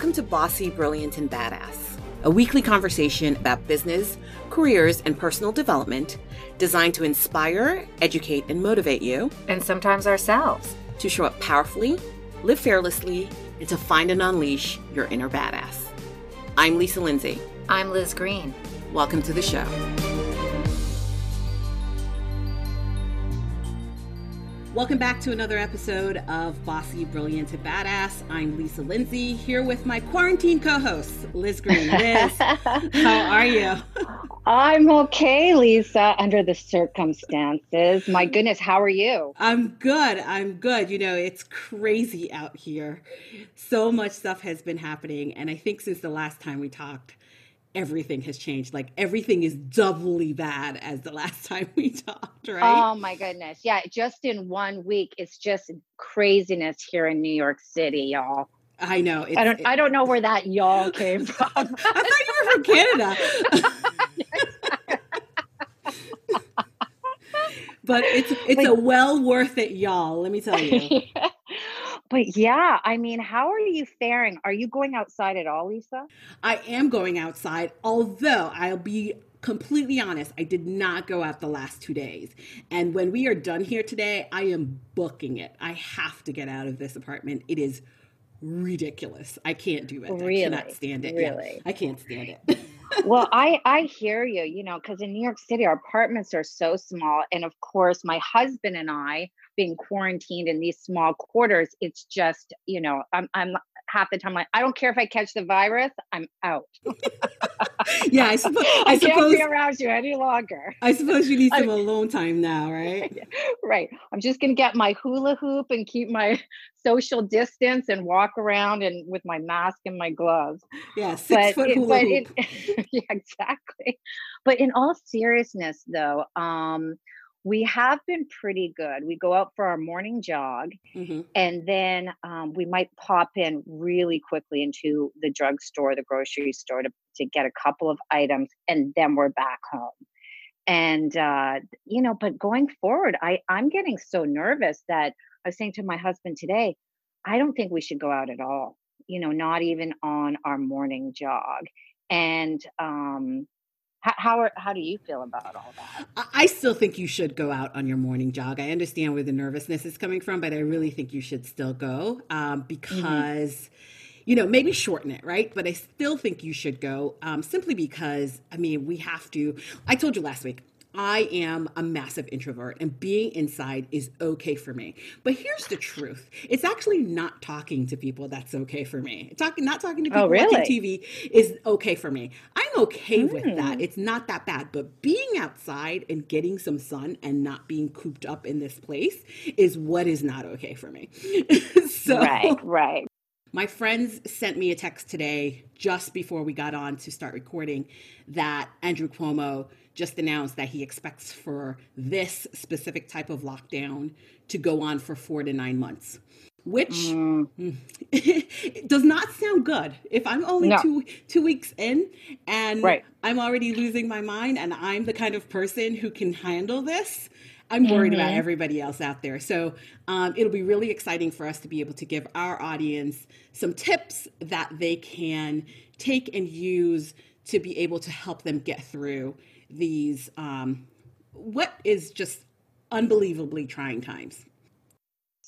Welcome to Bossy, Brilliant, and Badass, a weekly conversation about business, careers, and personal development designed to inspire, educate, and motivate you, and sometimes ourselves, to show up powerfully, live fearlessly, and to find and unleash your inner badass. I'm Lisa Lindsay. I'm Liz Green. Welcome to the show. Welcome back to another episode of Bossy, Brilliant, and Badass. I'm Lisa Lindsay here with my quarantine co host, Liz Green. Liz, how are you? I'm okay, Lisa, under the circumstances. My goodness, how are you? I'm good. I'm good. You know, it's crazy out here. So much stuff has been happening. And I think since the last time we talked, everything has changed. Like everything is doubly bad as the last time we talked, right? Oh my goodness. Yeah, just in one week, it's just craziness here in New York City, y'all. I know. I don't. It, I don't know where that y'all came from. I thought you were from Canada. but it's it's a well worth it, y'all. Let me tell you. But yeah, I mean, how are you faring? Are you going outside at all, Lisa? I am going outside, although I'll be completely honest, I did not go out the last two days. And when we are done here today, I am booking it. I have to get out of this apartment. It is ridiculous. I can't do it. Really? I cannot stand it. Really? Yeah, I can't stand it. well, I I hear you, you know, because in New York City our apartments are so small and of course my husband and I being quarantined in these small quarters, it's just, you know, I'm I'm half the time like, I don't care if I catch the virus, I'm out. yeah, I, suppo- I, I suppose can't be around you any longer. I suppose you need some alone time now, right? right. I'm just gonna get my hula hoop and keep my social distance and walk around and with my mask and my gloves. Yeah, but it, hoop. It, yeah, exactly. But in all seriousness, though, um, we have been pretty good. We go out for our morning jog, mm-hmm. and then um, we might pop in really quickly into the drugstore, the grocery store to, to get a couple of items, and then we're back home. And uh, you know, but going forward, I I'm getting so nervous that I was saying to my husband today, I don't think we should go out at all. You know, not even on our morning jog. And um, how, how, are, how do you feel about all that? I still think you should go out on your morning jog. I understand where the nervousness is coming from, but I really think you should still go um, mm-hmm. because. Mm-hmm you know, maybe shorten it, right? But I still think you should go um, simply because, I mean, we have to. I told you last week, I am a massive introvert and being inside is okay for me. But here's the truth. It's actually not talking to people that's okay for me. Talking not talking to oh, people oh, really? watching TV is okay for me. I'm okay mm. with that. Hmm. It's not that bad. But being outside and getting some sun and not being cooped up in this place is what is not okay for me. so Right, right. My friends sent me a text today just before we got on to start recording that Andrew Cuomo just announced that he expects for this specific type of lockdown to go on for four to nine months which mm. does not sound good. If I'm only no. two two weeks in and right. I'm already losing my mind, and I'm the kind of person who can handle this, I'm worried mm-hmm. about everybody else out there. So um, it'll be really exciting for us to be able to give our audience some tips that they can take and use to be able to help them get through these um, what is just unbelievably trying times.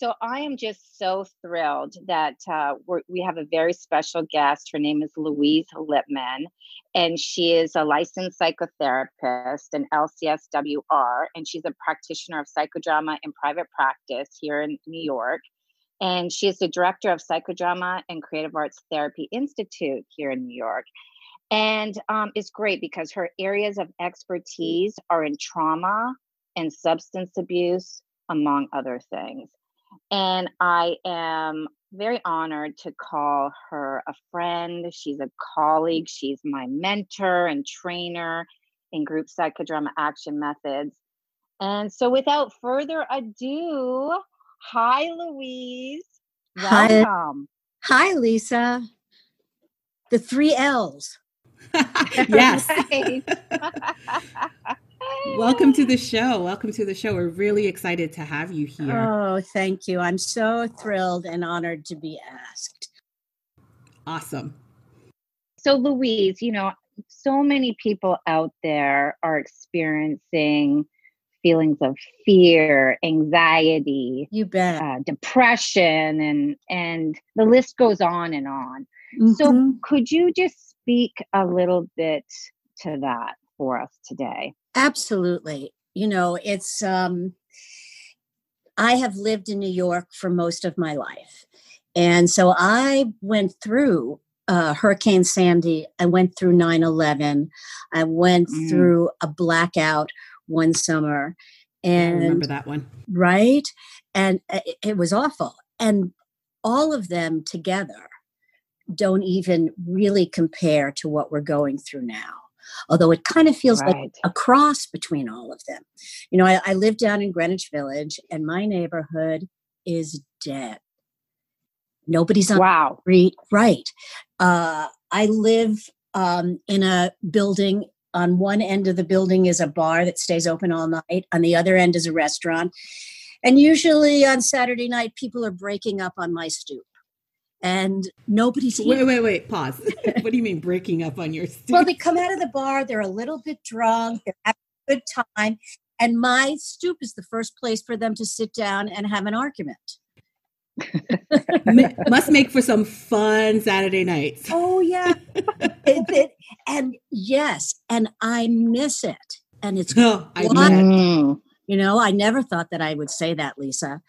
So I am just so thrilled that uh, we have a very special guest. Her name is Louise Lipman, and she is a licensed psychotherapist, an LCSWR, and she's a practitioner of psychodrama in private practice here in New York. And she is the director of Psychodrama and Creative Arts Therapy Institute here in New York. And um, it's great because her areas of expertise are in trauma and substance abuse, among other things. And I am very honored to call her a friend. She's a colleague. She's my mentor and trainer in group psychodrama action methods. And so, without further ado, hi, Louise. Welcome. Hi, hi Lisa. The three L's. yes. Welcome to the show. Welcome to the show. We're really excited to have you here. Oh, thank you. I'm so thrilled and honored to be asked. awesome. So, Louise, you know, so many people out there are experiencing feelings of fear, anxiety, You bet. uh, depression, and and the list goes on and on. So, Mhm. could you just speak a little bit to that for us today? Absolutely. You know, it's um I have lived in New York for most of my life. And so I went through uh, Hurricane Sandy. I went through 9 11. I went Mm. through a blackout one summer. I And remember that one. right? And uh, it, it was awful. And all of them together don't even really compare to what we're going through now. Although it kind of feels like a cross between all of them. You know, I, I live down in Greenwich Village and my neighborhood is dead. Nobody's on Wow. the street. Right. Uh, I live um, in a building. On one end of the building is a bar that stays open all night. On the other end is a restaurant. And usually on Saturday night, people are breaking up on my stoop. And nobody's eating. Wait, wait, wait. Pause. what do you mean breaking up on your stoop? Well, they come out of the bar, they're a little bit drunk, they're having a good time. And my stoop is the first place for them to sit down and have an argument. Must make for some fun Saturday nights. Oh, yeah. It- it- and yes, and I miss it. And it's, Oh, I What? Mm. you know, I never thought that I would say that, Lisa,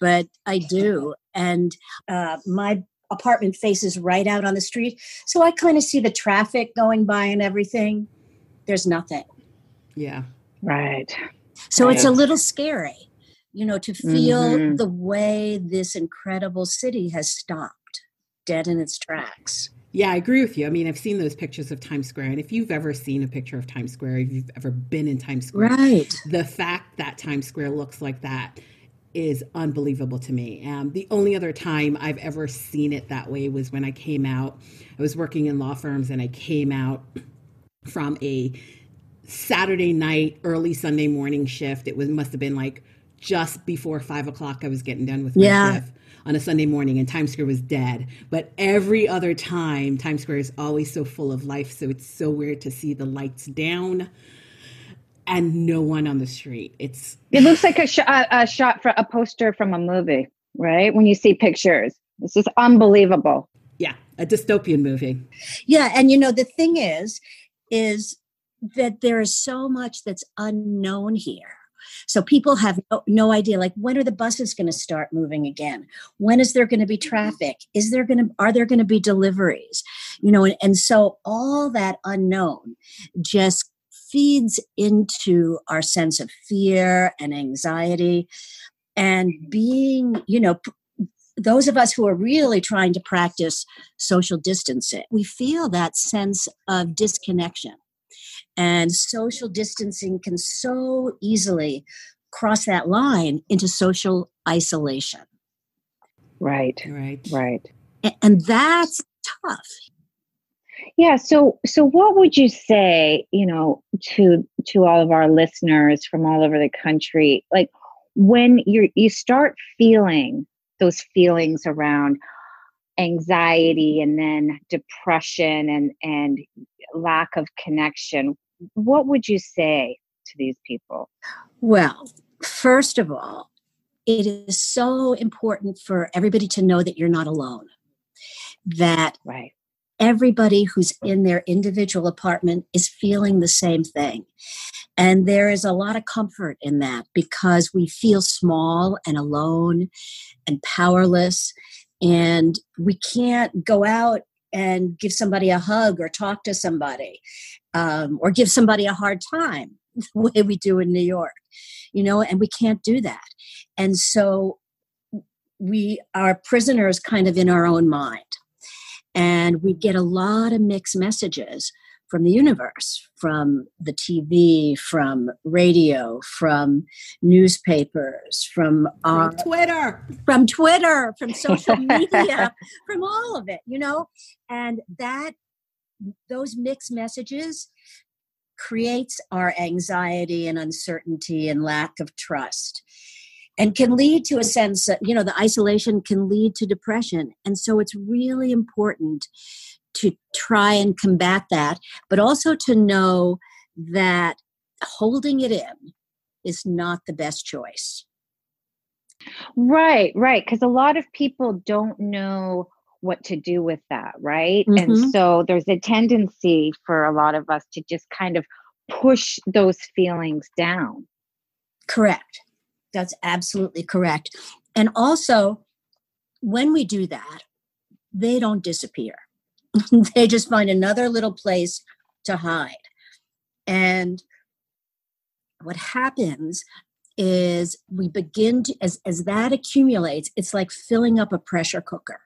but I do. And uh, my apartment faces right out on the street. So I kind of see the traffic going by and everything. There's nothing. Yeah. Right. So it's a little scary, you know, to feel Mhm. the way this incredible city has stopped dead in its tracks. Yeah, I agree with you. I mean, I've seen those pictures of Times Square, and if you've ever seen a picture of Times Square, if you've ever been in Times Square, Right. the fact that Times Square looks like that is unbelievable to me. Um, the only other time I've ever seen it that way was when I came out. I was working in law firms, and I came out from a Saturday night, early Sunday morning shift. It was must have been like just before five o'clock. I was getting done with my Yeah. shift on a Sunday morning, and Times Square was dead. But every other time, Times Square is always so full of life. So it's so weird to see the lights down and no one on the street. It's It looks like a, sh- a, a shot for a poster from a movie, right? When you see pictures, it's just unbelievable. yeah, a dystopian movie. Yeah. And, you know, the thing is, is that there is so much that's unknown here. So people have no, no idea like when are the buses going to start moving again? When is there going to be traffic? Is there going to are there going to be deliveries? You know, and, and so all that unknown just feeds into our sense of fear and anxiety and being, you know, p- those of us who are really trying to practice social distancing, we feel that sense of disconnection. And social distancing can so easily cross that line into social isolation. Right. Right. Right. A- And that's tough. Yeah. So, so what would you say, you know, to to all of our listeners from all over the country, like when you you start feeling those feelings around anxiety and then depression and and lack of connection, what would you say to these people? Well, first of all, it is so important for everybody to know that you're not alone. That Right. Everybody who's in their individual apartment is feeling the same thing. And there is a lot of comfort in that because we feel small and alone and powerless. And we can't go out and give somebody a hug or talk to somebody um, or give somebody a hard time the way we do in New York, you know, and we can't do that. And so we are prisoners kind of in our own mind and we get a lot of mixed messages from the universe from the tv from radio from newspapers from our On Twitter. from twitter from social media from all of it you know and that those mixed messages creates our anxiety and uncertainty and lack of trust and can lead to a sense that, you know the isolation can lead to depression. And so it's really important to try and combat that but also to know that holding it in is not the best choice. Right right because a lot of people don't know what to do with that right? Mm-hmm. and so there's a tendency for a lot of us to just kind of push those feelings down. Correct that's absolutely correct. And also when we do that they don't disappear. They just find another little place to hide. And what happens is we begin to as as that accumulates it's like filling up a pressure cooker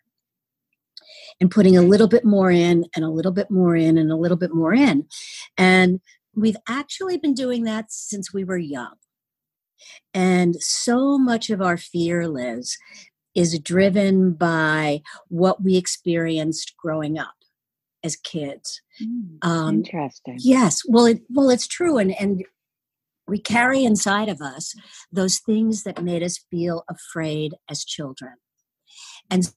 and putting a little bit more in and a little bit more in and a little bit more in. And we've actually been doing that since we were young and so much of our fear liz is driven by what we experienced growing up as kids. Um, interesting. Yes, well, it well, it's true, and and we carry inside of us those things that made us feel afraid as children, and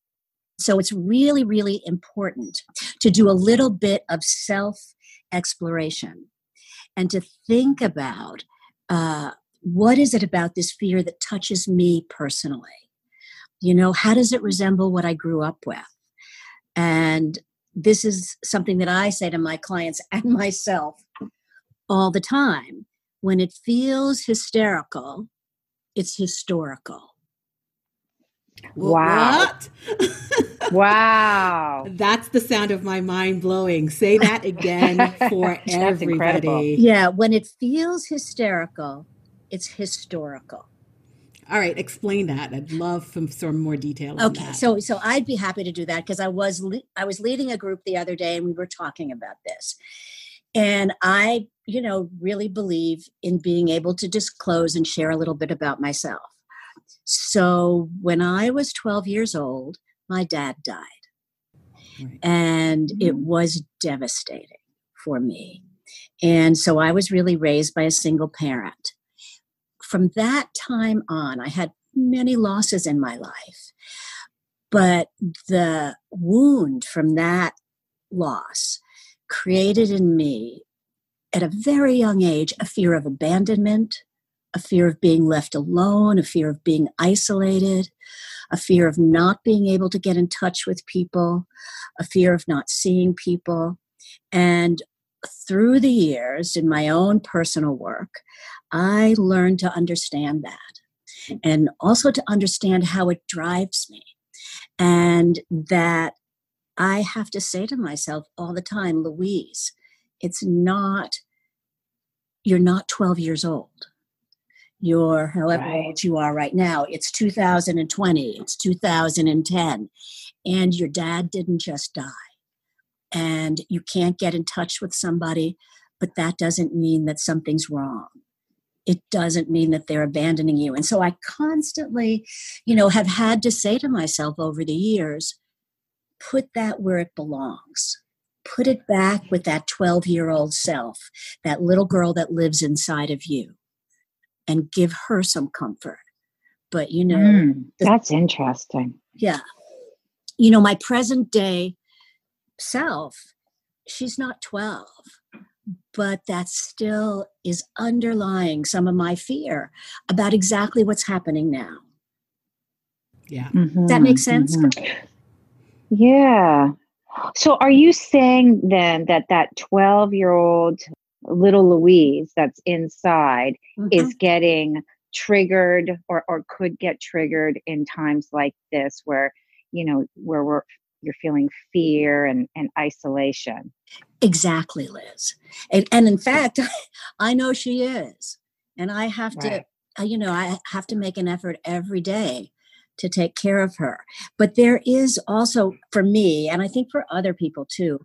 so it's really, really important to do a little bit of self exploration and to think about uh, what is it about this fear that touches me personally. You know, how does it resemble what I grew up with? And this is something that I say to my clients and myself all the time. When it feels hysterical, it's historical. Wow. What? wow That's the sound of my mind blowing. Say that again for everybody. incredible. Yeah, when it feels hysterical, it's historical. All right, explain that. I'd love some, some more detail. on Okay, so so I'd be happy to do that because I was le- I was leading a group the other day and we were talking about this. And I, you know, really believe in being able to disclose and share a little bit about myself. So when I was 12 years old, my dad died. Right. And it Mm. was devastating for me. And so I was really raised by a single parent. From that time on, I had many losses in my life. But the wound from that loss created in me at a very young age a fear of abandonment, a fear of being left alone, a fear of being isolated, a fear of not being able to get in touch with people, a fear of not seeing people. And through the years in my own personal work, I learned to understand that and also to understand how it drives me. And that I have to say to myself all the time, Louise, it's not, you're not 12 years old. You're however Right. old you are right now. It's 2020, it's 2010, and your dad didn't just die. And you can't get in touch with somebody, but that doesn't mean that something's wrong. It doesn't mean that they're abandoning you. And so I constantly, you know, have had to say to myself over the years, put that where it belongs. Put it back with that 12 year old self, that little girl that lives inside of you, and give her some comfort. But, you know, Mm, that's interesting yeah. You know, my present day self, she's not 12, but that still is underlying some of my fear about exactly what's happening now. yeah. that make sense? Mhm. Yeah. So are you saying then that that 12 year old little Louise that's inside is getting triggered or, or could get triggered in times like this where, you know, where we're, you're feeling fear and, and isolation? Exactly, Liz. And, and in fact, I know she is. And I have to, Right. uh, you know, I have to make an effort every day to take care of her. But there is also, for me, and I think for other people too,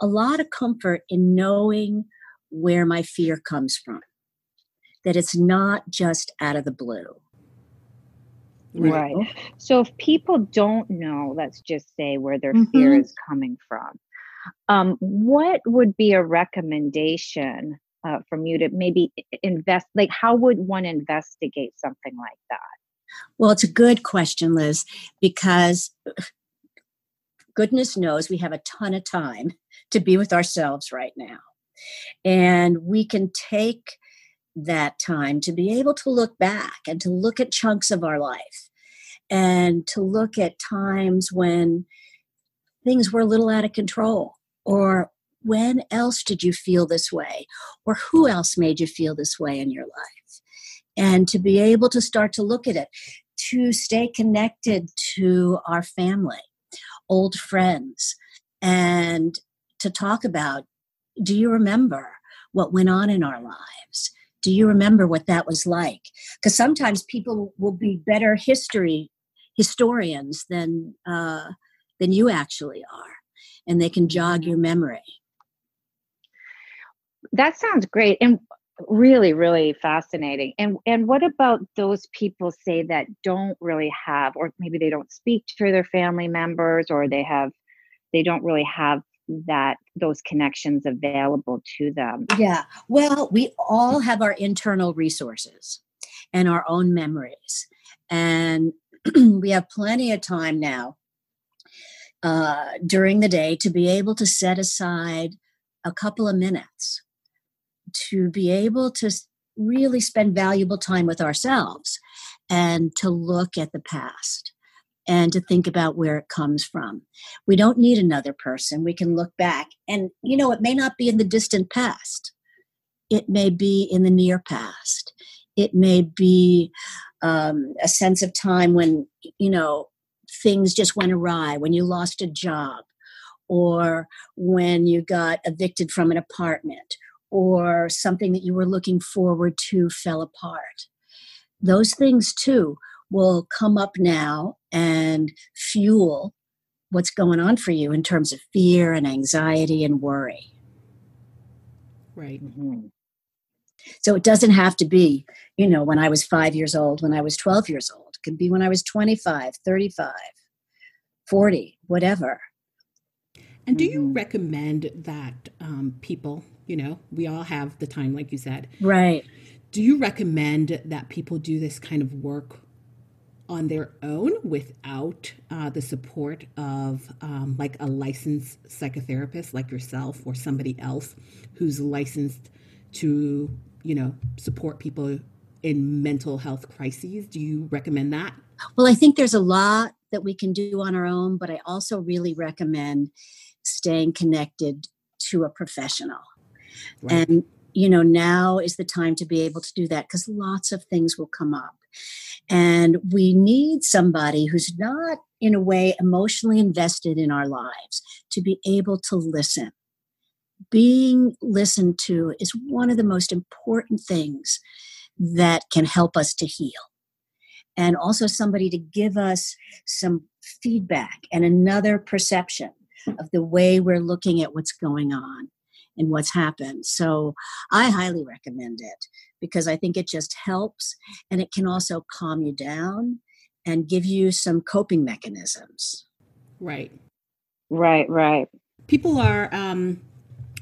a lot of comfort in knowing where my fear comes from, that it's not just out of the blue. Right. So if people don't know, let's just say where their fear Mhm. is coming from, um, what would be a recommendation uh, from you to maybe invest? Like, how would one investigate something like that? Well, it's a good question, Liz, because goodness knows we have a ton of time to be with ourselves right now. And we can take that time to be able to look back and to look at chunks of our life and to look at times when things were a little out of control or when else did you feel this way or who else made you feel this way in your life? And to be able to start to look at it to stay connected to our family old friends and to talk about do you remember what went on in our lives do you remember what that was like? Because sometimes people will be better history historians than uh, than you actually are and they can jog mm-hmm. your memory. That sounds great and really really fascinating. And and what about those people say that don't really have or maybe they don't speak to their family members or they have they don't really have that those connections available to them. Yeah. Well we all have our internal resources and our own memories. And we have plenty of time now uh, during the day to be able to set aside a couple of minutes to be able to really spend valuable time with ourselves and to look at the past and to think about where it comes from. We don't need another person. We can look back. And, you know, it may not be in the distant past, it may be in the near past. It may be um, a sense of time when, you know, things just went awry, when you lost a job, or when you got evicted from an apartment, or something that you were looking forward to fell apart. Those things too will come up now and fuel what's going on for you in terms of fear and anxiety and worry. Right. Mm-hmm. So it doesn't have to be, you know, when I was five years old, when I was 12 years old. It could be when I was 25, 35, 40, whatever. And do you mm-hmm. recommend that um, people you know, we all have the time, like you said. Right. Do you recommend that people do this kind of work on their own without uh, the support of um, like a licensed psychotherapist like yourself or somebody else who's licensed to, you know, support people in mental health crises? Do you recommend that? Well, I think there's a lot that we can do on our own, but I also really recommend staying connected to a professional. Right. And, you know, now is the time to be able to do that because lots of things will come up. And we need somebody who's not, in a way, emotionally invested in our lives to be able to listen. Being listened to is one of the most important things that can help us to heal. And also, somebody to give us some feedback and another perception of the way we're looking at what's going on and what's happened. So I highly recommend it because I think it just helps and it can also calm you down and give you some coping mechanisms. Right. Right, right. People are um,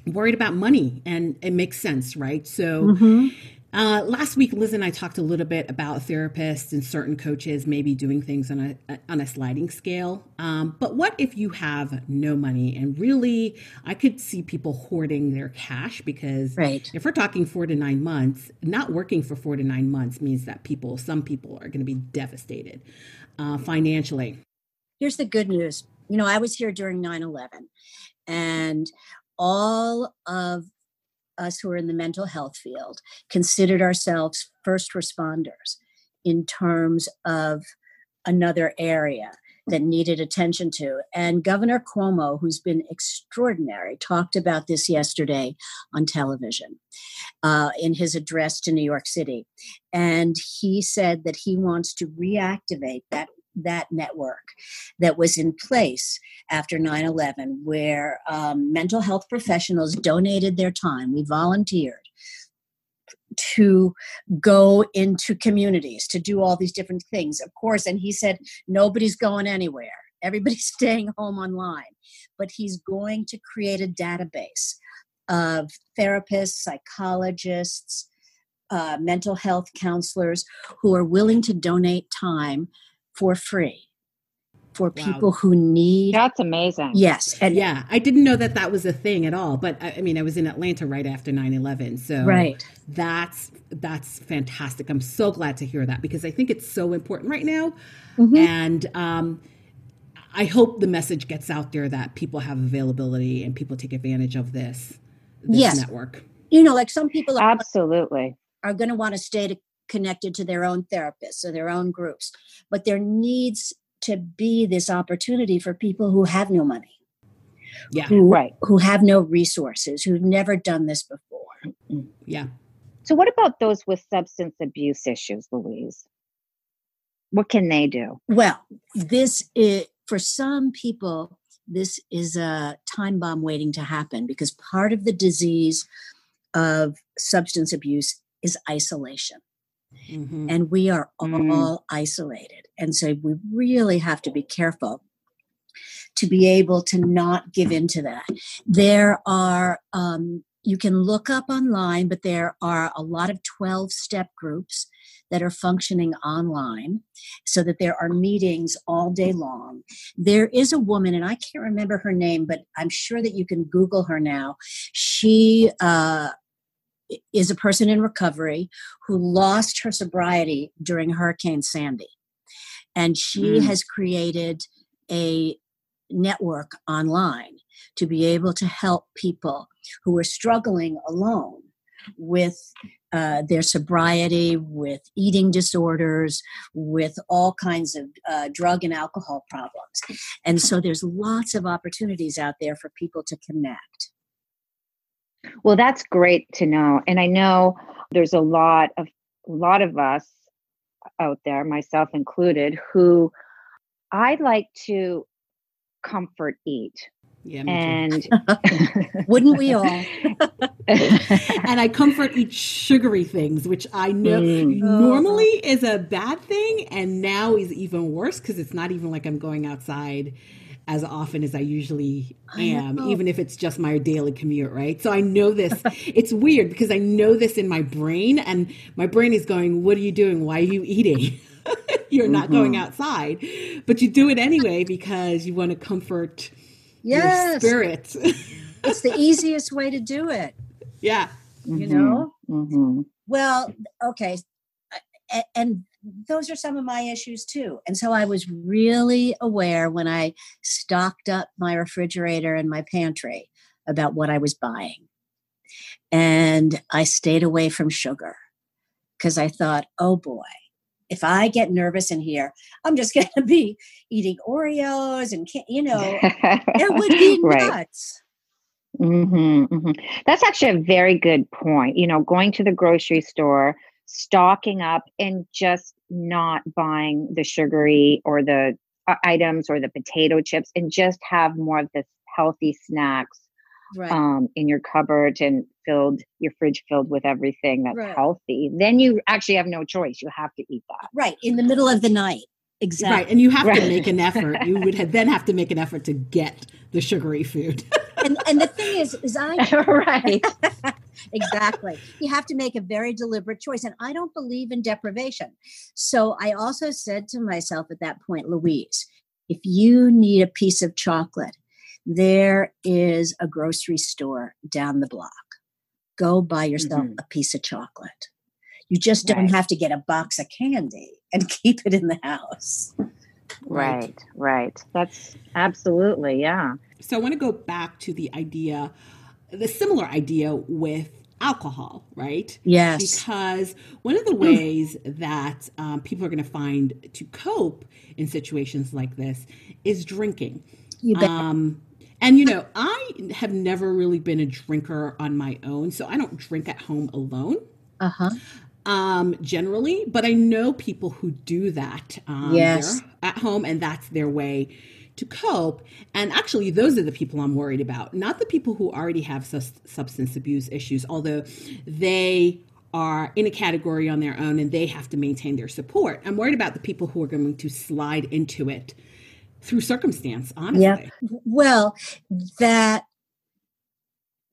worried about money and it makes sense, right? So mm-hmm. Uh, last week, Liz and I talked a little bit about therapists and certain coaches maybe doing things on a on a sliding scale. Um, but what if you have no money and really, I could see people hoarding their cash because right. if we're talking four to nine months, not working for four to nine months means that people, some people, are going to be devastated uh, financially. Here's the good news. You know, I was here during 9 11, and all of us who are in the mental health field considered ourselves first responders in terms of another area that needed attention to. And Governor Cuomo, who's been extraordinary, talked about this yesterday on television uh, in his address to New York City. And he said that he wants to reactivate that that network that was in place after 9 11, where um, mental health professionals donated their time. We volunteered to go into communities to do all these different things, of course. And he said, nobody's going anywhere, everybody's staying home online. But he's going to create a database of therapists, psychologists, uh, mental health counselors who are willing to donate time for free for Wow. people who need That's amazing. yes and Yeah, I didn't know that that was a thing at all. But I, I mean, I was in Atlanta right after 9-11. So right that's that's fantastic. I'm so glad to hear that because I think it's so important right now. Mhm. And um, I hope the message gets out there that people have availability and people take advantage of this, this Yes. network. you know like some people are, Absolutely. are going to want to stay to, connected to their own therapists or their own groups but there needs to be this opportunity for people who have no money Yeah, who, Right. who have no resources who've never done this before yeah. So, what about those with substance abuse issues, Louise? What can they do? Well, this is for some people, this is a time bomb waiting to happen because part of the disease of substance abuse is isolation. Mhm. And we are all Mm. isolated. And so we really have to be careful to be able to not give into that. There are, um, you can look up online, but there are a lot of 12 step groups that are functioning online so that there are meetings all day long. There is a woman, and I can't remember her name, but I'm sure that you can Google her now. She uh, is a person in recovery who lost her sobriety during Hurricane Sandy. And she Mm. has created a network online to be able to help people who are struggling alone with uh, their sobriety, with eating disorders, with all kinds of uh, drug and alcohol problems. And so there's lots of opportunities out there for people to connect. Well, that's great to know. And I know there's a lot of a lot of us out there, myself included, who I'd like to comfort eat. Yeah, me too. And Wouldn't we all? and I comfort eat sugary things, which I know Mm. normally is a bad thing, and now is even worse because it's not even like I'm going outside as often as I usually am, know. even if it's just my daily commute, right? So I know this. it's weird because I know this in my brain, and my brain is going, "What are you doing? Why are you eating?" You're not going Mhm. outside, but you do it anyway because you want to comfort Yes. your spirit. it's the easiest way to do it. yeah. You Mhm, know? mhm. Well, okay. And those are some of my issues too. And so I was really aware when I stocked up my refrigerator and my pantry about what I was buying. And I stayed away from sugar because I thought, oh boy, if I get nervous in here, I'm just going to be eating Oreos and, you know, it would be right. nuts. hmm hmm That's actually a very good point. You know, going to the grocery store, stocking up, and just not buying the sugary or the uh, items or the potato chips, and just have more of the healthy snacks Right. um, in your cupboard and filled your fridge filled with everything that's Right. healthy. Then you actually have no choice. You have to eat that. right. In the middle of the night. Exactly. Right, and you have to make an effort. You would have, then have to make an effort to get the sugary food. and and the thing is is i right. exactly you have to make a very deliberate choice and i don't believe in deprivation so i also said to myself at that point louise if you need a piece of chocolate there is a grocery store down the block go buy yourself Mhm. a piece of chocolate you just don't Right. have to get a box of candy and keep it in the house Right. Right. That's absolutely, yeah. So I want to go back to the idea, the similar idea with alcohol, right? yes Because one of the ways that um, people are going to find to cope in situations like this is drinking. you bet Um, and you know, I have never really been a drinker on my own, so I don't drink at home alone uh-huh um, generally, but I know people who do that. Um, Yes. at home, and that's their way to cope. And actually, those are the people I'm worried about, not the people who already have sus- substance abuse issues, although they are in a category on their own and they have to maintain their support. I'm worried about the people who are going to slide into it through circumstance, honestly. Yeah. Well, that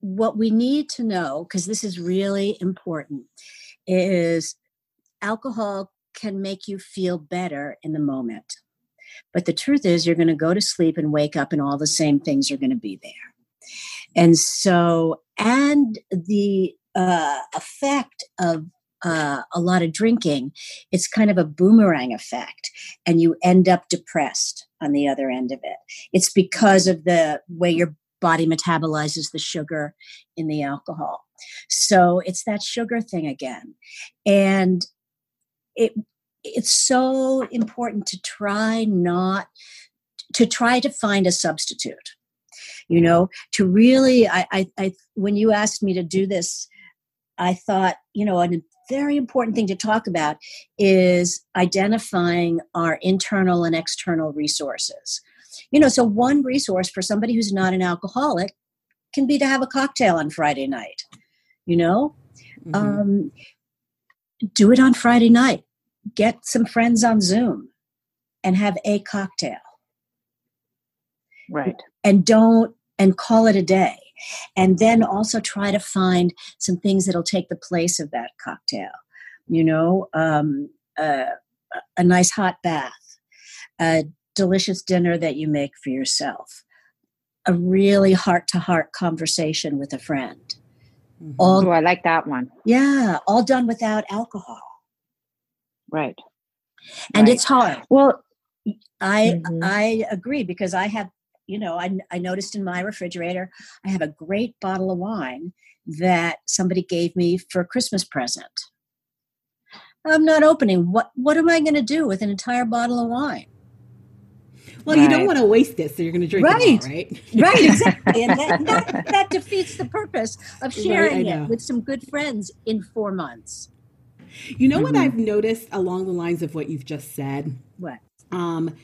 what we need to know, because this is really important, is alcohol can make you feel better in the moment. But the truth is, you're going to go to sleep and wake up, and all the same things are going to be there. And so, and the uh, effect of uh, a lot of drinking, it's kind of a boomerang effect, and you end up depressed on the other end of it. It's because of the way your body metabolizes the sugar in the alcohol. So it's that sugar thing again. And it it's so important to try not to try to find a substitute you know to really I, I, I when you asked me to do this i thought you know a very important thing to talk about is identifying our internal and external resources. You know so one resource for somebody who's not an alcoholic can be to have a cocktail on friday night you know? Mm-hmm. um, do it on friday night get some friends on zoom and have a cocktail. Right. And don't and call it a day. And then also try to find some things that'll take the place of that cocktail. You know um, uh, a nice hot bath a delicious dinner that you make for yourself a really heart-to-heart conversation with a friend. Mm-hmm. all oh, i like that one. Yeah all done without alcohol right and right. it's hard well i mm-hmm. i agree because i have you know, I, I noticed in my refrigerator, I have a great bottle of wine that somebody gave me for a Christmas present. I'm not opening. What what am I going to do with an entire bottle of wine? Well, right. you don't want to waste it, so you're going to drink right. it all, right? Right, exactly. and that, that, that, defeats the purpose of sharing right, it with some good friends in four months. You know mm-hmm. what I've noticed along the lines of what you've just said? What? Um,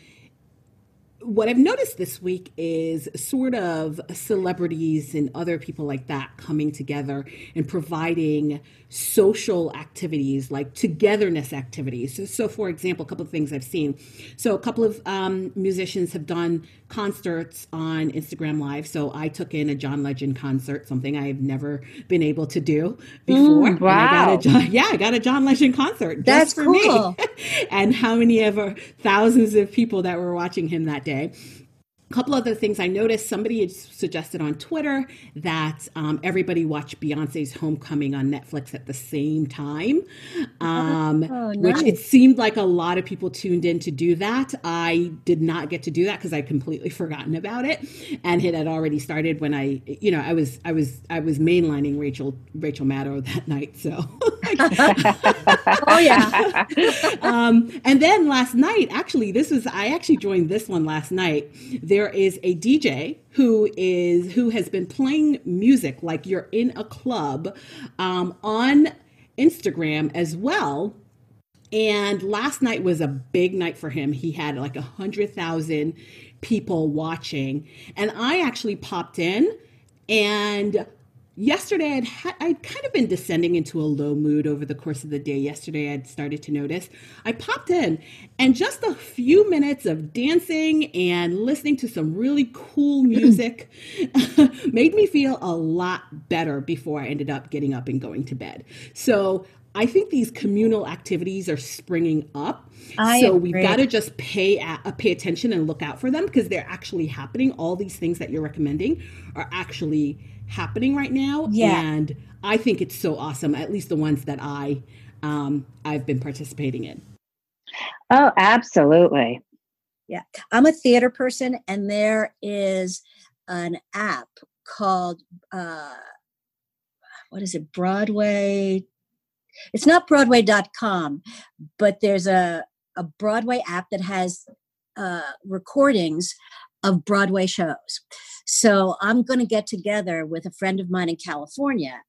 what I've noticed this week is sort of celebrities and other people like that coming together and providing social activities like togetherness activities. So, so for example, a couple of things I've seen. So, a couple of um, musicians have done concerts on Instagram Live. So, I took in a John Legend concert, something I have never been able to do before. Mm, wow. I John, yeah, I got a John Legend concert. That's for cool. me. and how many ever thousands of people that were watching him that day couple other things I noticed somebody had suggested on Twitter that um, everybody watch Beyonce's Homecoming on Netflix at the same time, um, oh, nice. which it seemed like a lot of people tuned in to do that. I did not get to do that because I completely forgotten about it, and it had already started when I, you know, I was I was I was mainlining Rachel Rachel Maddow that night. So, oh yeah. um, and then last night, actually, this was I actually joined this one last night. There there is a DJ who is who has been playing music like you're in a club um, on Instagram as well. And last night was a big night for him. He had like a hundred thousand people watching, and I actually popped in and yesterday I'd ha- I'd kind of been descending into a low mood over the course of the day. Yesterday I'd started to notice. I popped in and just a few minutes of dancing and listening to some really cool music made me feel a lot better before I ended up getting up and going to bed. So I think these communal activities are springing up. I so agree. we've got to just pay uh, pay attention and look out for them because they're actually happening. All these things that you're recommending are actually happening right now. Yeah. And I think it's so awesome, at least the ones that I um, I've been participating in. Oh, absolutely. Yeah. I'm a theater person and there is an app called uh what is it? Broadway. It's not broadway.com, but there's a a Broadway app that has uh recordings of Broadway shows. So I'm going to get together with a friend of mine in California,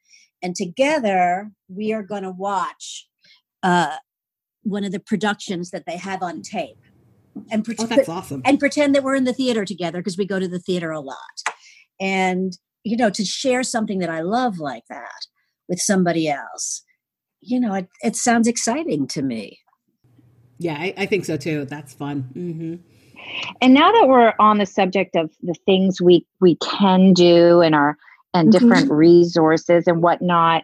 and together we are going to watch uh, one of the productions that they have on tape. And pre- oh, that's awesome. And pretend that we're in the theater together because we go to the theater a lot. And you know, to share something that I love like that with somebody else, you know, it, it sounds exciting to me. Yeah, I, I think so too. That's fun. Mm-hmm. And now that we're on the subject of the things we we can do and our and mm-hmm. different resources and whatnot,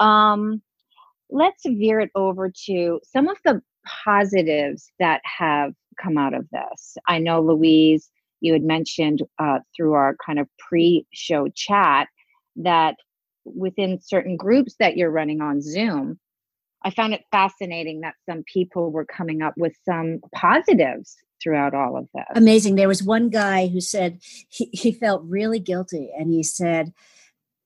um, let's veer it over to some of the positives that have come out of this. I know, Louise, you had mentioned uh, through our kind of pre show chat that within certain groups that you're running on Zoom, I found it fascinating that some people were coming up with some positives throughout all of this. Amazing. There was one guy who said he, he felt really guilty and he said,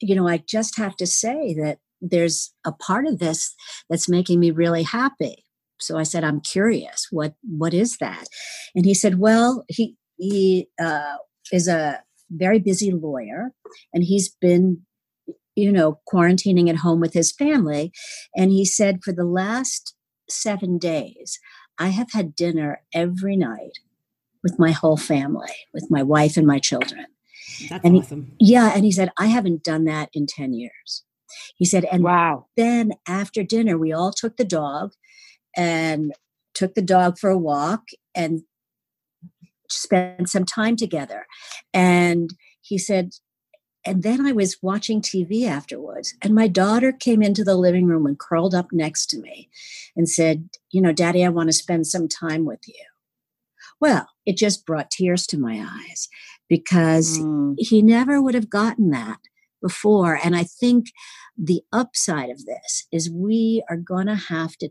you know, I just have to say that there's a part of this that's making me really happy. So I said, I'm curious. What what is that? And he said, Well, he he uh, is a very busy lawyer, and he's been, you know, quarantining at home with his family. And he said, for the last seven days, I have had dinner every night with my whole family, with my wife and my children. That's and awesome. He, yeah, and he said, I haven't done that in 10 years. He said, and wow. then after dinner, we all took the dog and took the dog for a walk and spent some time together. And he said, and then I was watching TV afterwards, and my daughter came into the living room and curled up next to me and said, You know, Daddy, I want to spend some time with you. Well, it just brought tears to my eyes because mm. he never would have gotten that before. And I think the upside of this is we are going to have to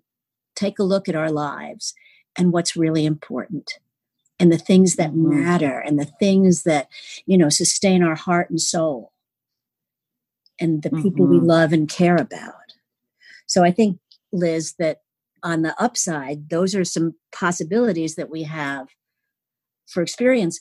take a look at our lives and what's really important and the things that mm-hmm. matter and the things that you know sustain our heart and soul and the people mm-hmm. we love and care about so i think liz that on the upside those are some possibilities that we have for experience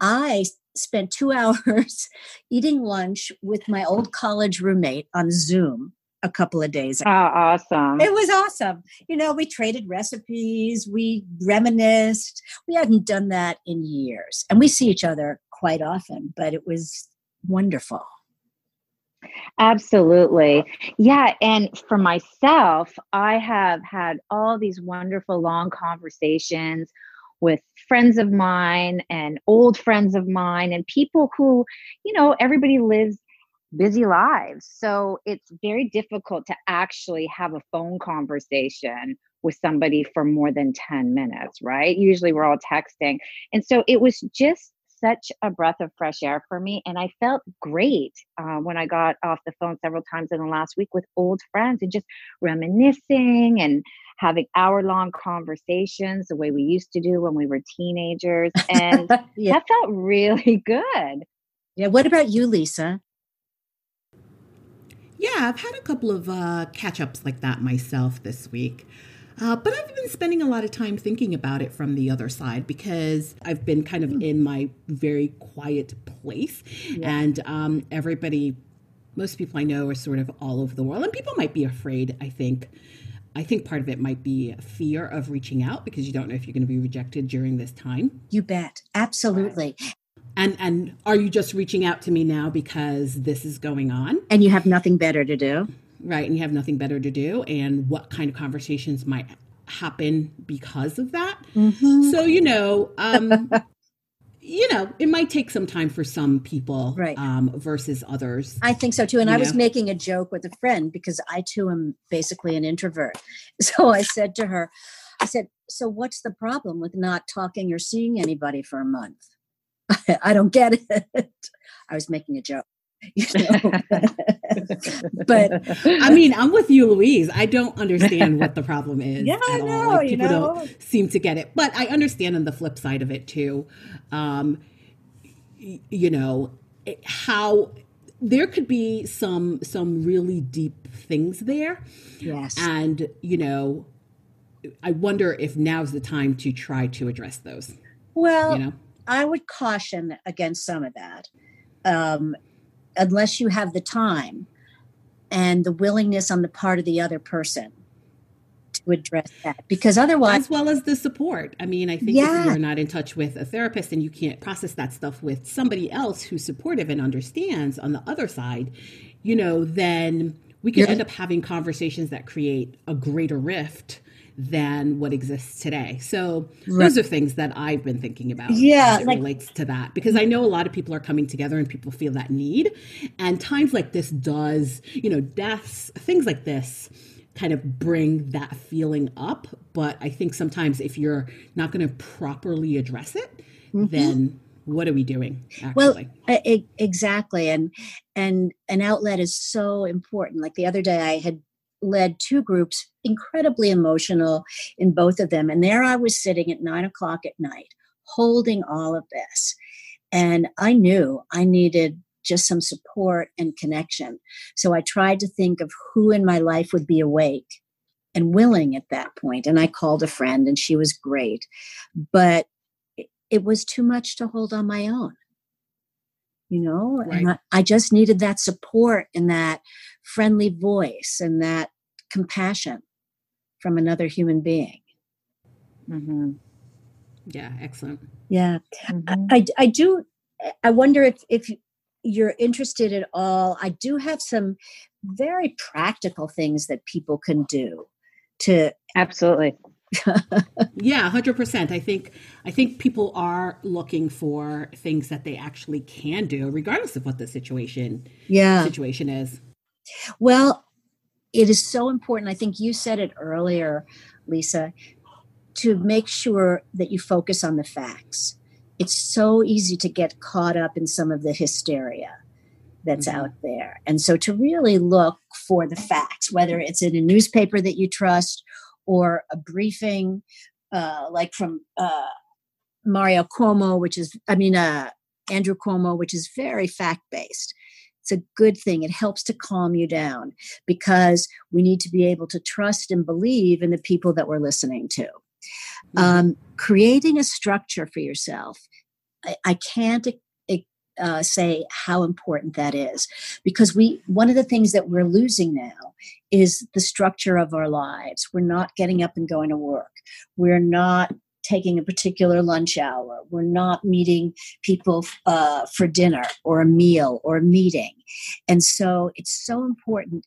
i spent two hours eating lunch with my old college roommate on zoom a couple of days. Oh, awesome. It was awesome. You know, we traded recipes, we reminisced. We hadn't done that in years. And we see each other quite often, but it was wonderful. Absolutely. Yeah. And for myself, I have had all these wonderful long conversations with friends of mine and old friends of mine and people who, you know, everybody lives busy lives. So it's very difficult to actually have a phone conversation with somebody for more than 10 minutes, right? Usually we're all texting. And so it was just such a breath of fresh air for me. And I felt great uh, when I got off the phone several times in the last week with old friends and just reminiscing and having hour long conversations the way we used to do when we were teenagers. And yeah. that felt really good. Yeah. What about you, Lisa? Yeah, I've had a couple of uh, catch ups like that myself this week. Uh, but I've been spending a lot of time thinking about it from the other side because I've been kind of hmm. in my very quiet place. Yeah. And um, everybody, most people I know are sort of all over the world. And people might be afraid, I think. I think part of it might be fear of reaching out because you don't know if you're going to be rejected during this time. You bet. Absolutely and and are you just reaching out to me now because this is going on? And you have nothing better to do? Right and you have nothing better to do. And what kind of conversations might happen because of that? Mm-hmm. so you know um you know it might take some time for some people right. um versus others i think so too. And i know? was making a joke with a friend because i too am basically an introvert. So i said to her i said so what's the problem with not talking or seeing anybody for a month I don't get it. I was making a joke. You know? but I mean, I'm with you, Louise. I don't understand what the problem is. Yeah, I know. Like, people you know? don't seem to get it, but I understand on the flip side of it too. Um, you know how there could be some some really deep things there. Yes, and you know, I wonder if now's the time to try to address those. Well, you know I would caution against some of that, um, unless you have the time and the willingness on the part of the other person to address that. Because otherwise, as well as the support. I mean, I think yeah. if you're not in touch with a therapist and you can't process that stuff with somebody else who's supportive and understands on the other side, you know, then we could yeah. end up having conversations that create a greater rift than what exists today. So right. those are things that I've been thinking about. Yeah, it like, relates to that because I know a lot of people are coming together and people feel that need, and times like this does, you know, deaths, things like this kind of bring that feeling up. But I think sometimes if you're not going to properly address it, mm-hmm. then what are we doing actually? well I, exactly and and an outlet is so important like the other day i had led two groups incredibly emotional in both of them and there i was sitting at nine o'clock at night holding all of this and i knew i needed just some support and connection. So I tried to think of who in my life would be awake and willing at that point. And I called a friend and she was great. But it was too much to hold on my own. You know, right. and I, I just needed that support and that friendly voice and that compassion from another human being. Mm-hmm. Yeah, excellent. Yeah, mm-hmm. I, I do. I wonder if if you're interested at all, I do have some very practical things that people can do to absolutely yeah 100% i think i think people are looking for things that they actually can do regardless of what the situation yeah situation is well it is so important i think you said it earlier lisa to make sure that you focus on the facts it's so easy to get caught up in some of the hysteria that's mm-hmm. out there. And so to really look for the facts, whether it's in a newspaper that you trust or a briefing uh, like from uh, Mario Cuomo, which is, I mean, uh, Andrew Cuomo, which is very fact based. It's a good thing. It helps to calm you down because we need to be able to trust and believe in the people that we're listening to. Mm-hmm. Um, creating a structure for yourself, I, I can't uh, say how important that is because we one of the things that we're losing now is the structure of our lives we're not getting up and going to work we're not taking a particular lunch hour. We're not meeting people uh, for dinner or a meal or a meeting. And so it's so important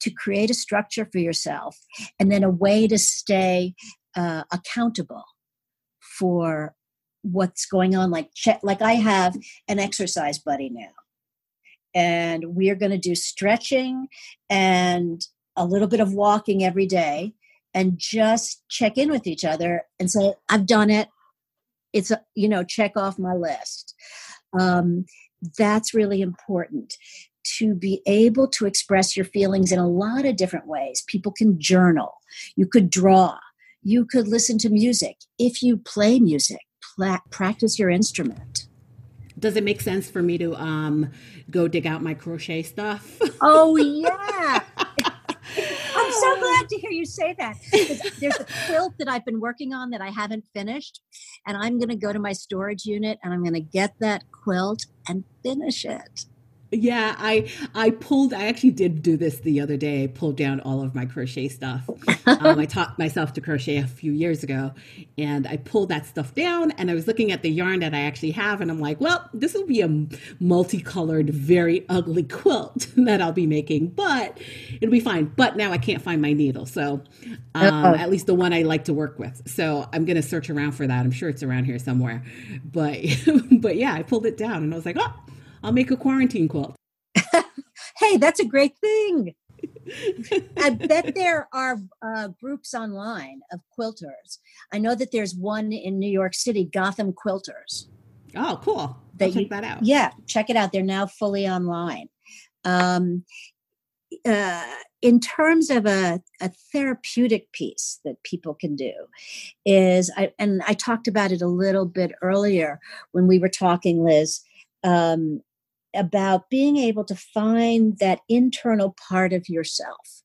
to create a structure for yourself and then a way to stay uh, accountable for what's going on. Like check like i have an exercise buddy now and we're going to do stretching and a little bit of walking every day and just check in with each other and say i've done it it's a you know check off my list um, that's really important to be able to express your feelings in a lot of different ways people can journal you could draw you could listen to music if you play music practice your instrument. Does it make sense for me to um, go dig out my crochet stuff? Oh, yeah. I'm so glad to hear you say that. There's a quilt that I've been working on that I haven't finished, and I'm going to go to my storage unit and I'm going to get that quilt and finish it. Yeah, I I pulled. I actually did do this the other day. I pulled down all of my crochet stuff. um, I taught myself to crochet a few years ago, and I pulled that stuff down. And I was looking at the yarn that I actually have, and I'm like, well, this will be a multicolored, very ugly quilt that I'll be making, but it'll be fine. But now I can't find my needle, so um, at least the one I like to work with. So I'm gonna search around for that. I'm sure it's around here somewhere. But but yeah, I pulled it down, and I was like, oh I'll make a quarantine quilt. hey, that's a great thing. I bet there are uh, groups online of quilters. I know that there's one in New York City, Gotham Quilters. Oh, cool. That check that out. Yeah, check it out. They're now fully online. Um, uh, in terms of a, a, therapeutic piece that people can do is I, and i talked about it a little bit earlier when we were talking liz um, about being able to find that internal part of yourself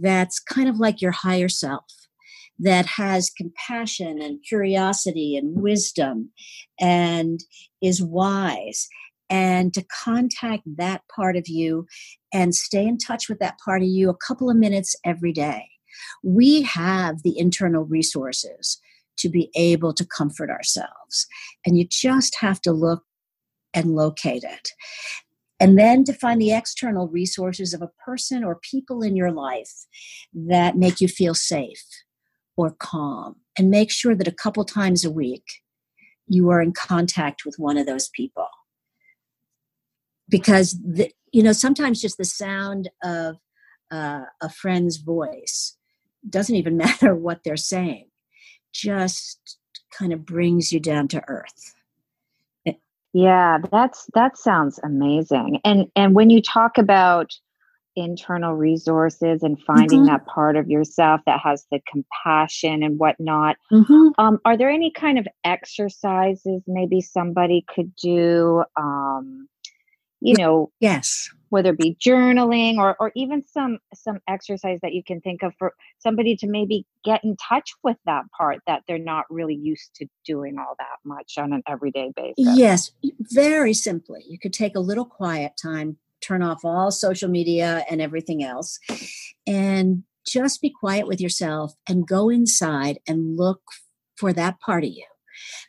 that's kind of like your higher self that has compassion and curiosity and wisdom and is wise and to contact that part of you and stay in touch with that part of you a couple of minutes every day. We have the internal resources to be able to comfort ourselves. And you just have to look and locate it. And then to find the external resources of a person or people in your life that make you feel safe or calm. And make sure that a couple times a week you are in contact with one of those people. Because, the, you know, sometimes just the sound of uh, a friend's voice doesn't even matter what they're saying just kind of brings you down to earth yeah that's that sounds amazing and and when you talk about internal resources and finding mm-hmm. that part of yourself that has the compassion and whatnot. Mm-hmm. Um, are there any kind of exercises maybe somebody could do? Um, you know, yes, whether it be journaling or or even some some exercise that you can think of for somebody to maybe get in touch with that part that they're not really used to doing all that much on an everyday basis. Yes, very simply, you could take a little quiet time turn off all social media and everything else and just be quiet with yourself and go inside and look for that part of you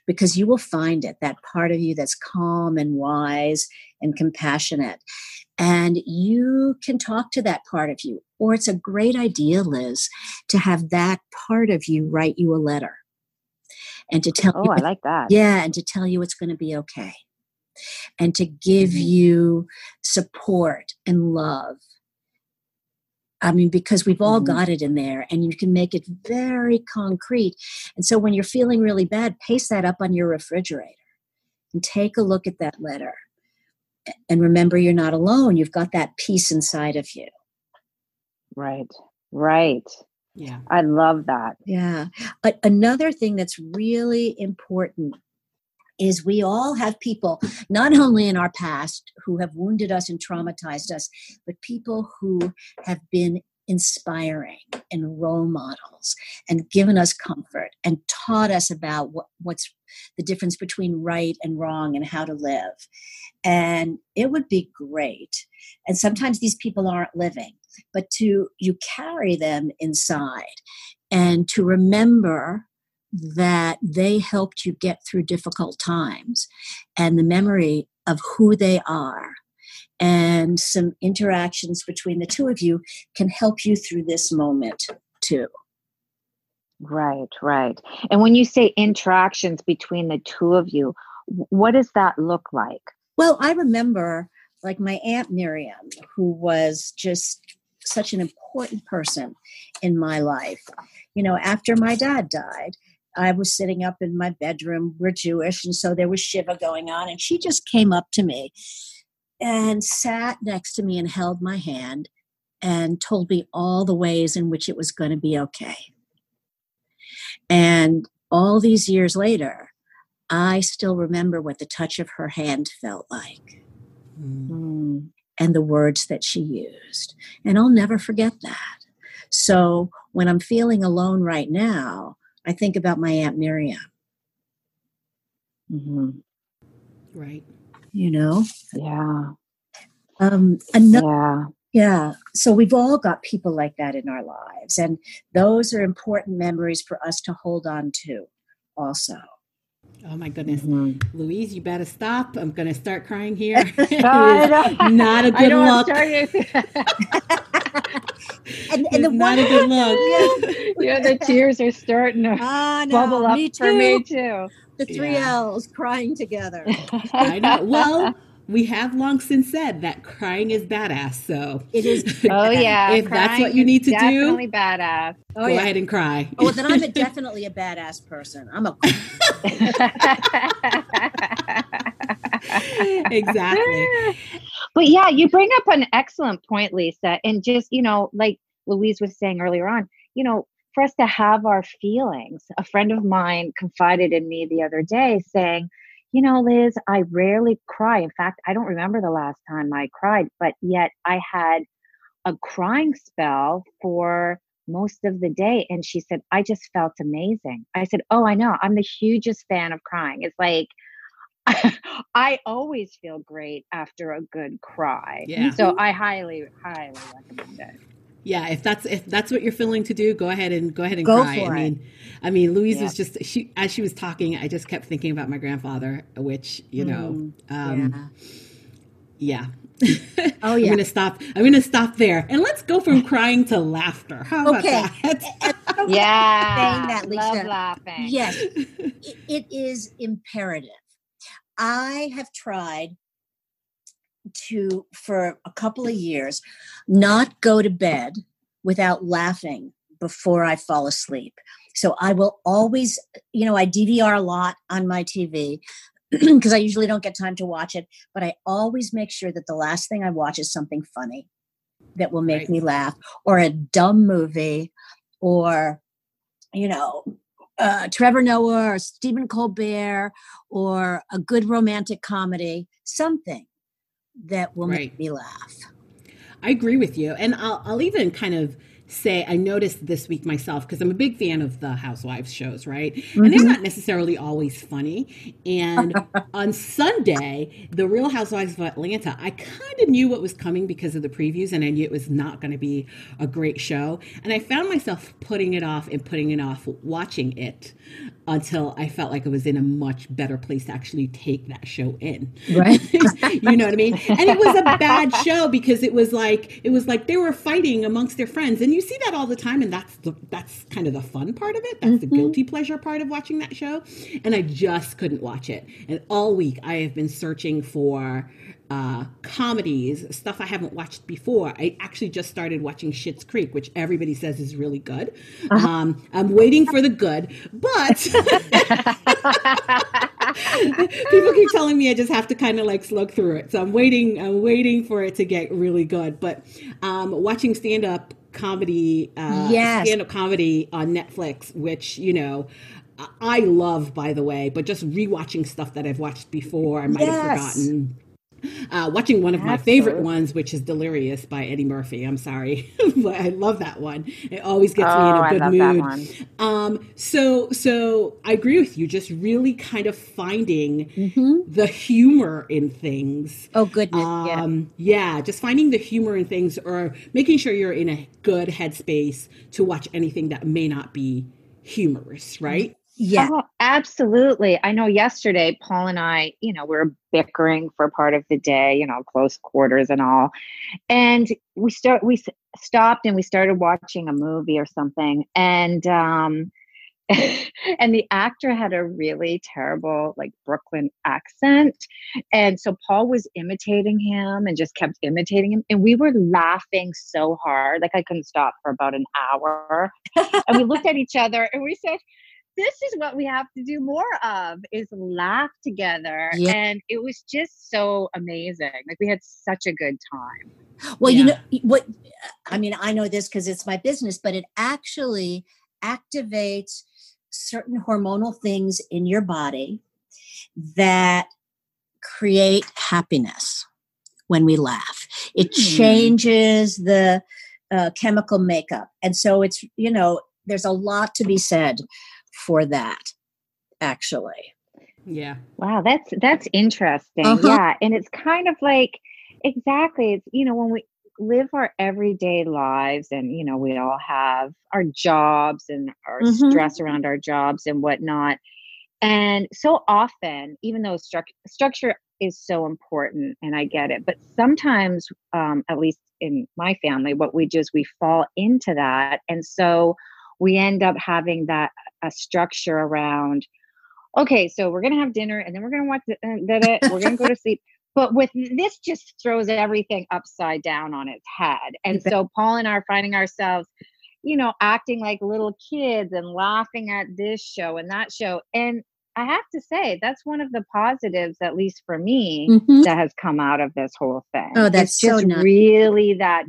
because you will find it that part of you that's calm and wise and compassionate and you can talk to that part of you or it's a great idea liz to have that part of you write you a letter and to tell oh you, i like that yeah and to tell you it's going to be okay and to give mm-hmm. you support and love. I mean, because we've all mm-hmm. got it in there and you can make it very concrete. And so when you're feeling really bad, paste that up on your refrigerator and take a look at that letter. And remember, you're not alone. You've got that peace inside of you. Right, right. Yeah. I love that. Yeah. But another thing that's really important is we all have people, not only in our past, who have wounded us and traumatized us, but people who have been inspiring and role models and given us comfort and taught us about what, what's the difference between right and wrong and how to live. And it would be great. And sometimes these people aren't living, but to you carry them inside and to remember that they helped you get through difficult times and the memory of who they are and some interactions between the two of you can help you through this moment too. Right, right. And when you say interactions between the two of you, what does that look like? Well, I remember like my Aunt Miriam, who was just such an important person in my life. You know, after my dad died, I was sitting up in my bedroom. We're Jewish, and so there was Shiva going on. And she just came up to me and sat next to me and held my hand and told me all the ways in which it was going to be okay. And all these years later, I still remember what the touch of her hand felt like mm. and the words that she used. And I'll never forget that. So when I'm feeling alone right now, I think about my Aunt Miriam. Mm-hmm. Right. You know? Yeah. Um, another, yeah. Yeah. So we've all got people like that in our lives. And those are important memories for us to hold on to also. Oh my goodness. Mm-hmm. Louise, you better stop. I'm going to start crying here. not a good look. and, and the not one, a good look. yeah, the tears are starting to oh, no, bubble up me for me too. The three yeah. L's crying together. I know. Well, we have long since said that crying is badass. So it is. oh yeah, if that's what you need to definitely do, definitely badass. Oh, go yeah. ahead and cry. Oh, then I'm a, definitely a badass person. I'm a. exactly. But yeah, you bring up an excellent point, Lisa, and just you know, like Louise was saying earlier on, you know, for us to have our feelings. A friend of mine confided in me the other day, saying you know, Liz, I rarely cry. In fact, I don't remember the last time I cried, but yet I had a crying spell for most of the day. And she said, I just felt amazing. I said, Oh, I know. I'm the hugest fan of crying. It's like, I always feel great after a good cry. Yeah. So I highly, highly recommend it yeah if that's if that's what you're feeling to do go ahead and go ahead and go cry i mean i mean louise yeah. was just she as she was talking i just kept thinking about my grandfather which you know mm, um yeah, yeah. oh yeah i'm gonna stop i'm gonna stop there and let's go from crying to laughter How okay about that? yeah saying that lisa Love laughing yes it, it is imperative i have tried to for a couple of years not go to bed without laughing before I fall asleep. So I will always, you know, I DVR a lot on my TV because I usually don't get time to watch it, but I always make sure that the last thing I watch is something funny that will make right. me laugh or a dumb movie or you know uh, Trevor Noah or Stephen Colbert or a good romantic comedy, something that will right. make me laugh. I agree with you. And I'll, I'll even kind of say I noticed this week myself because I'm a big fan of the Housewives shows, right? Mm-hmm. And they're mm-hmm. not necessarily always funny. And on Sunday, the Real Housewives of Atlanta, I kind of knew what was coming because of the previews, and I knew it was not going to be a great show. And I found myself putting it off and putting it off watching it until I felt like I was in a much better place to actually take that show in. Right. you know what I mean? And it was a bad show because it was like it was like they were fighting amongst their friends. And you see that all the time and that's the that's kind of the fun part of it. That's mm-hmm. the guilty pleasure part of watching that show. And I just couldn't watch it. And all week I have been searching for uh, comedies, stuff I haven't watched before. I actually just started watching Schitt's Creek, which everybody says is really good. Uh-huh. Um, I'm waiting for the good, but people keep telling me I just have to kind of like slug through it. So I'm waiting. I'm waiting for it to get really good. But um, watching stand up comedy, uh, yes. stand up comedy on Netflix, which you know. I love, by the way, but just rewatching stuff that I've watched before, I might yes. have forgotten uh, watching one of Absolutely. my favorite ones, which is Delirious by Eddie Murphy. I'm sorry, but I love that one. It always gets oh, me in a oh, good mood. Um, so, so I agree with you. Just really kind of finding mm-hmm. the humor in things. Oh, goodness. Um, yeah. yeah, just finding the humor in things, or making sure you're in a good headspace to watch anything that may not be humorous, right? Yeah. Oh, absolutely. I know yesterday, Paul and I, you know, we were bickering for part of the day, you know, close quarters and all. And we start we stopped and we started watching a movie or something. And um and the actor had a really terrible like brooklyn accent and so paul was imitating him and just kept imitating him and we were laughing so hard like i couldn't stop for about an hour and we looked at each other and we said this is what we have to do more of is laugh together yeah. and it was just so amazing like we had such a good time well yeah. you know what i mean i know this because it's my business but it actually activates certain hormonal things in your body that create happiness when we laugh it mm. changes the uh, chemical makeup and so it's you know there's a lot to be said for that actually. Yeah. Wow that's that's interesting. Uh-huh. yeah and it's kind of like exactly it's you know when we live our everyday lives and you know we all have our jobs and our mm-hmm. stress around our jobs and whatnot. And so often even though stru- structure is so important and i get it but sometimes um, at least in my family what we do is we fall into that. And so we end up having that a structure around okay so we're gonna have dinner and then we're gonna watch the, uh, we're gonna go to sleep but with this just throws everything upside down on its head and so paul and i are finding ourselves you know acting like little kids and laughing at this show and that show and i have to say that's one of the positives at least for me mm-hmm. that has come out of this whole thing oh that's it's just so nice. really that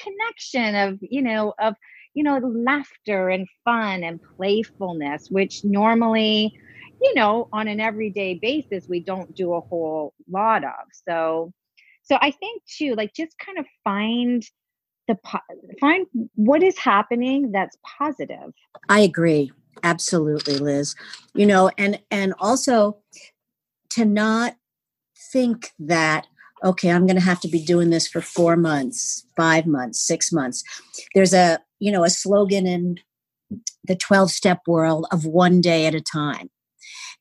connection of you know of you know, laughter and fun and playfulness, which normally, you know, on an everyday basis, we don't do a whole lot of. So, so I think too, like just kind of find the find what is happening that's positive. I agree. Absolutely, Liz. You know, and and also to not think that okay, I'm going to have to be doing this for 4 months, 5 months, 6 months. There's a you know, a slogan in the 12 step world of one day at a time.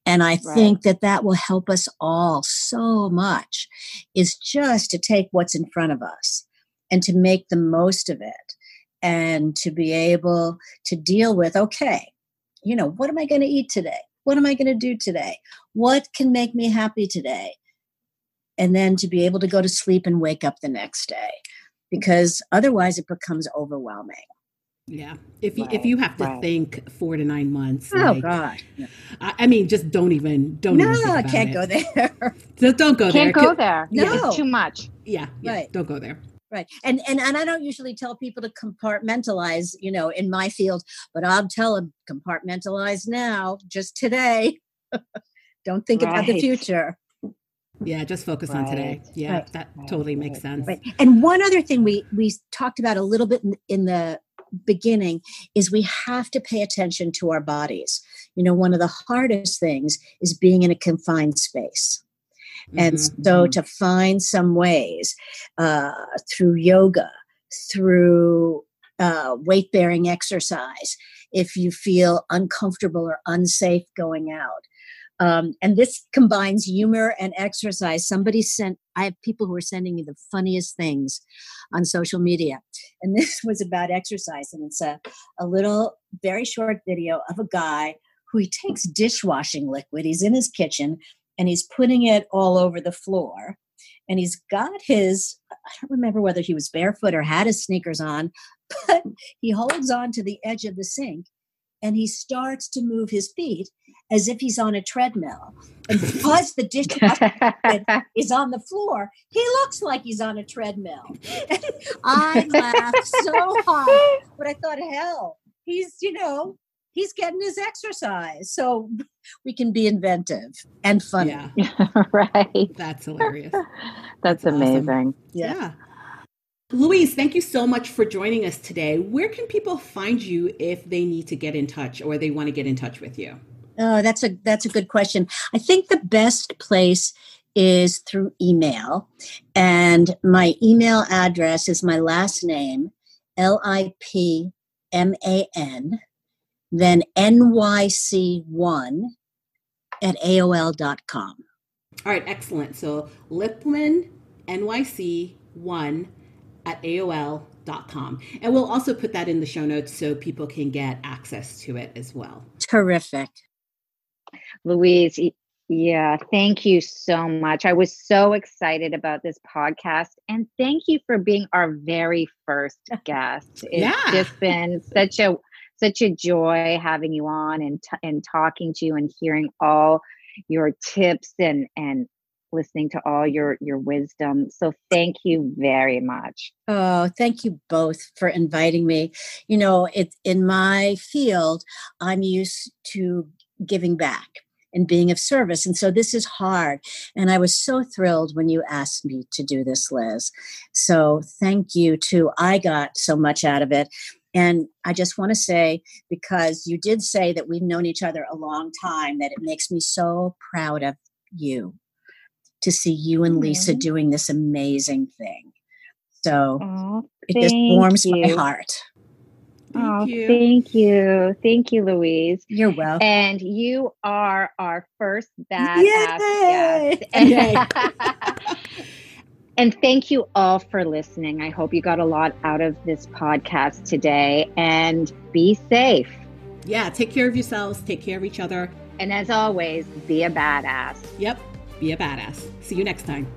And I right. think that that will help us all so much is just to take what's in front of us and to make the most of it and to be able to deal with, okay, you know, what am I going to eat today? What am I going to do today? What can make me happy today? and then to be able to go to sleep and wake up the next day because otherwise it becomes overwhelming. Yeah. If you, right, if you have to right. think four to nine months. Oh like, God. I, I, mean, just don't even, don't no, even can't it. go there. Just don't go can't there. Can't go there. No. It's too much. Yeah, yeah. Right. Don't go there. Right. And, and and I don't usually tell people to compartmentalize, you know, in my field, but I'll tell them compartmentalize now, just today. don't think right. about the future. Yeah, just focus right. on today. Yeah, right. that totally makes sense. Right. And one other thing we we talked about a little bit in, in the beginning is we have to pay attention to our bodies. You know, one of the hardest things is being in a confined space. And mm-hmm. so mm-hmm. to find some ways uh, through yoga, through uh, weight bearing exercise, if you feel uncomfortable or unsafe going out. Um, and this combines humor and exercise. Somebody sent, I have people who are sending me the funniest things on social media. And this was about exercise. And it's a, a little, very short video of a guy who he takes dishwashing liquid. He's in his kitchen and he's putting it all over the floor. And he's got his, I don't remember whether he was barefoot or had his sneakers on, but he holds on to the edge of the sink and he starts to move his feet as if he's on a treadmill. And because the dishwasher is on the floor, he looks like he's on a treadmill. I laughed so hard, but I thought, hell, he's, you know, he's getting his exercise. So we can be inventive and funny. Yeah. right. That's hilarious. That's, That's amazing. Awesome. Yeah. yeah. Louise, thank you so much for joining us today. Where can people find you if they need to get in touch or they want to get in touch with you? Oh, that's a that's a good question. I think the best place is through email. And my email address is my last name, L I P M A N, then NYC1 at AOL.com. All right, excellent. So Lipman NYC1 at AOL.com. And we'll also put that in the show notes so people can get access to it as well. Terrific. Louise, yeah, thank you so much. I was so excited about this podcast and thank you for being our very first guest. It's yeah. just been such a such a joy having you on and t- and talking to you and hearing all your tips and and listening to all your your wisdom. So thank you very much. Oh thank you both for inviting me. You know it's in my field i'm used to giving back and being of service and so this is hard and i was so thrilled when you asked me to do this liz. So thank you too. I got so much out of it and I just want to say, because you did say that we've known each other a long time, that it makes me so proud of you to see you and Lisa mm-hmm. doing this amazing thing. So oh, it just warms you. my heart. Thank oh, you. thank you. Thank you, Louise. You're welcome. And you are our first badass guest. And thank you all for listening. I hope you got a lot out of this podcast today and be safe. Yeah, take care of yourselves, take care of each other. And as always, be a badass. Yep, be a badass. See you next time.